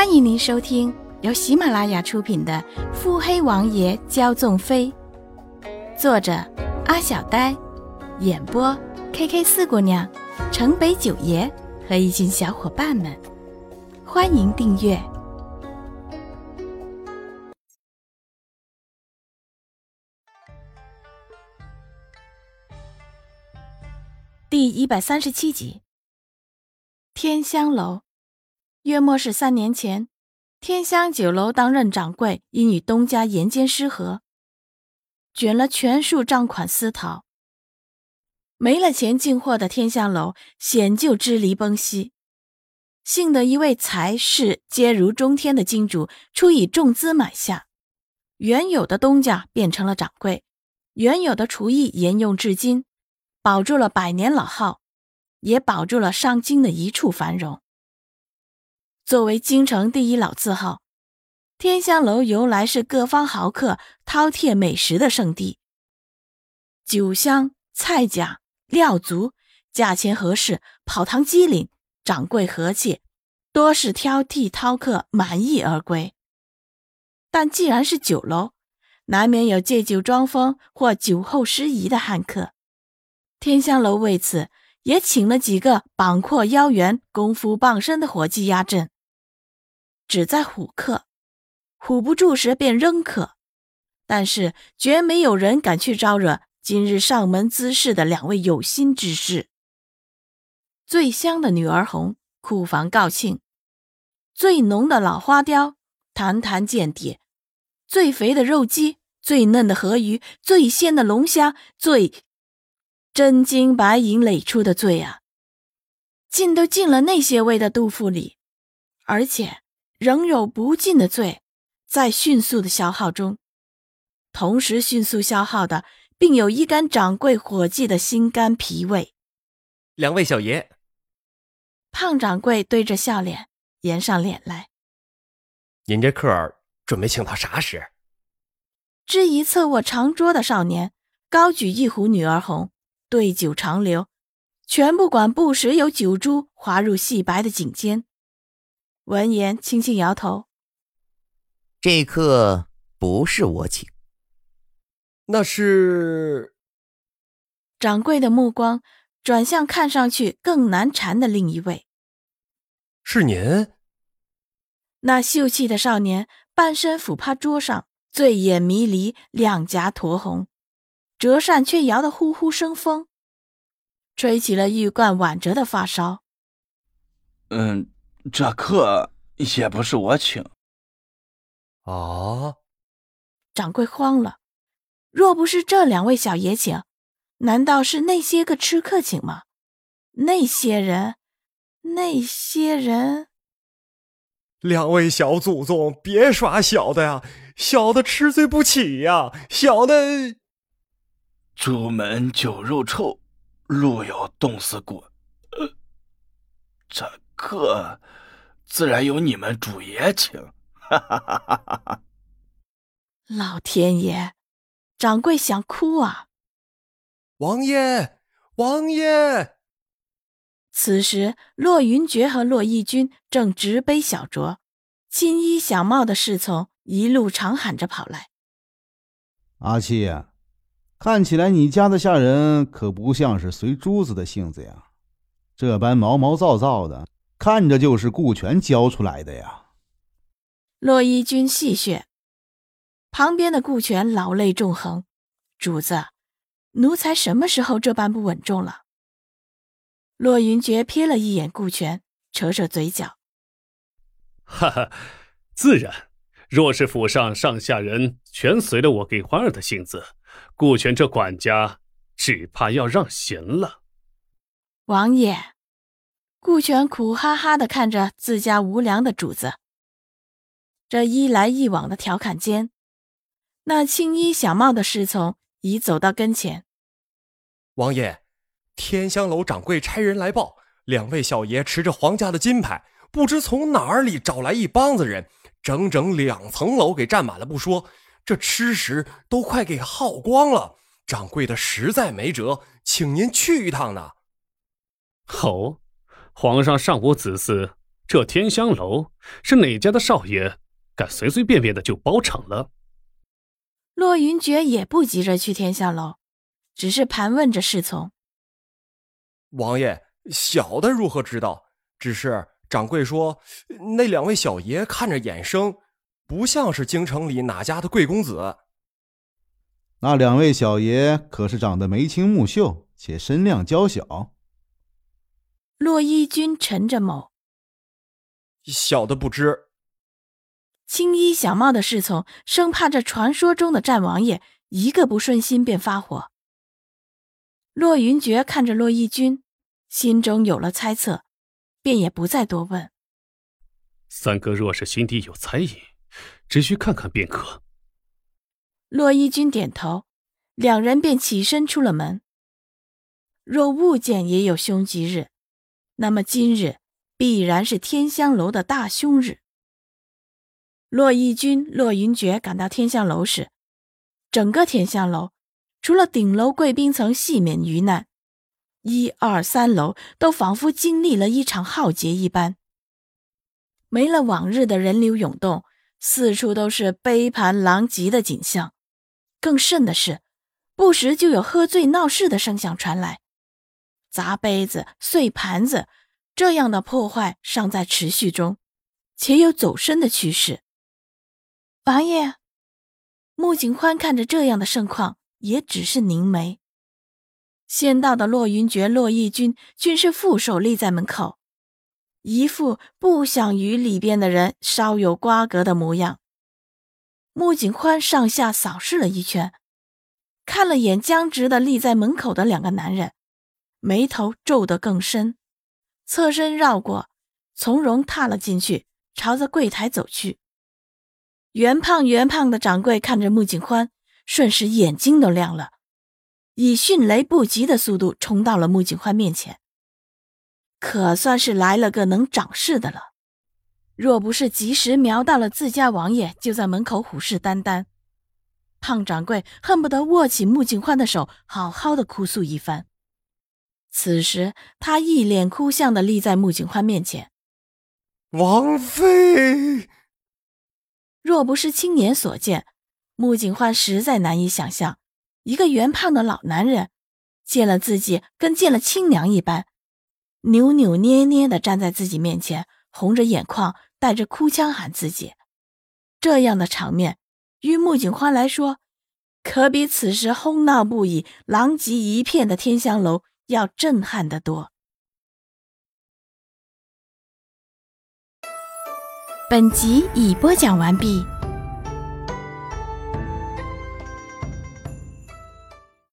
欢迎您收听由喜马拉雅出品的《腹黑王爷骄纵妃》，作者阿小呆，演播 K K 四姑娘、城北九爷和一群小伙伴们。欢迎订阅第一百三十七集。天香楼，约莫是三年前，天香酒楼当任掌柜因与东家严间失和，卷了全数账款私逃。没了钱进货的天香楼险就支离崩析。幸得一位财势皆如中天的金主出以重资买下，原有的东家变成了掌柜，原有的厨艺沿用至今，保住了百年老号，也保住了上京的一处繁荣。作为京城第一老字号，天香楼由来是各方豪客饕餮美食的圣地，酒香、菜甲、料足，价钱合适，跑堂机灵。掌柜和气，多是挑剔饕客满意而归。但既然是酒楼，难免有借酒装疯或酒后失仪的汉客。天香楼为此也请了几个膀阔腰圆、功夫傍身的伙计压阵，只在唬客，唬不住时便扔客，但是绝没有人敢去招惹今日上门滋事的两位有心之士。最香的女儿红，库房告罄；最浓的老花雕，坛坛见底；最肥的肉鸡，最嫩的河鱼，最鲜的龙虾，最真金白银垒出的罪啊，尽都进了那些位的肚腹里，而且仍有不尽的罪，在迅速的消耗中，同时迅速消耗的，并有一干掌柜伙计的心肝脾胃。两位小爷。胖掌柜堆着笑脸，严上脸来。您这客准备请到啥时？知一侧卧长桌的少年高举一壶女儿红，对酒长流，全不管不时有酒珠滑入细白的颈间。闻言，轻轻摇头：“这客不是我请。”那是掌柜的目光。转向看上去更难缠的另一位，是您。那秀气的少年半身俯趴桌上，醉眼迷离，两颊酡红，折扇却摇得呼呼生风，吹起了玉冠挽着的发梢。嗯，这客也不是我请。啊！掌柜慌了，若不是这两位小爷请。难道是那些个吃客请吗？那些人，那些人，两位小祖宗，别耍小的呀！小的吃罪不起呀！小的，朱门酒肉臭，路有冻死骨。呃，这客自然有你们主爷请。哈哈哈哈哈！老天爷，掌柜想哭啊！王爷，王爷！此时，骆云珏和骆义军正执杯小酌，金衣小帽的侍从一路长喊着跑来：“阿七，看起来你家的下人可不像是随珠子的性子呀，这般毛毛躁躁的，看着就是顾全教出来的呀。”骆义军戏谑，旁边的顾全老泪纵横：“主子。”奴才什么时候这般不稳重了？洛云珏瞥了一眼顾全，扯扯嘴角：“哈哈，自然。若是府上上下人全随了我给欢儿的性子，顾全这管家只怕要让贤了。”王爷，顾全苦哈哈的看着自家无良的主子。这一来一往的调侃间，那青衣小帽的侍从。已走到跟前，王爷，天香楼掌柜差人来报，两位小爷持着皇家的金牌，不知从哪儿里找来一帮子人，整整两层楼给占满了不说，这吃食都快给耗光了。掌柜的实在没辙，请您去一趟呢。好，皇上尚无子嗣，这天香楼是哪家的少爷敢随随便便的就包场了？洛云珏也不急着去天香楼，只是盘问着侍从：“王爷，小的如何知道？只是掌柜说，那两位小爷看着眼生，不像是京城里哪家的贵公子。那两位小爷可是长得眉清目秀，且身量娇小。”骆一君沉着眸。小的不知。青衣小帽的侍从生怕这传说中的战王爷一个不顺心便发火。洛云珏看着洛一君，心中有了猜测，便也不再多问。三哥若是心底有猜疑，只需看看便可。洛一君点头，两人便起身出了门。若物件也有凶吉日，那么今日。必然是天香楼的大凶日。骆义军、骆云珏赶到天香楼时，整个天香楼除了顶楼贵宾层幸免于难，一二三楼都仿佛经历了一场浩劫一般。没了往日的人流涌动，四处都是杯盘狼藉的景象。更甚的是，不时就有喝醉闹事的声响传来，砸杯子、碎盘子。这样的破坏尚在持续中，且有走深的趋势。王爷，穆景欢看着这样的盛况，也只是凝眉。先到的骆云珏、骆义军均是负手立在门口，一副不想与里边的人稍有瓜葛的模样。穆景欢上下扫视了一圈，看了眼僵直的立在门口的两个男人，眉头皱得更深。侧身绕过，从容踏了进去，朝着柜台走去。圆胖圆胖的掌柜看着穆景欢，瞬时眼睛都亮了，以迅雷不及的速度冲到了穆景欢面前。可算是来了个能掌事的了，若不是及时瞄到了自家王爷就在门口虎视眈眈，胖掌柜恨不得握起穆景欢的手，好好的哭诉一番。此时，他一脸哭相的立在穆景欢面前。王妃，若不是亲眼所见，穆景欢实在难以想象，一个圆胖的老男人见了自己跟见了亲娘一般，扭扭捏捏的站在自己面前，红着眼眶，带着哭腔喊自己。这样的场面，于穆景欢来说，可比此时哄闹不已、狼藉一片的天香楼。要震撼的多。本集已播讲完毕。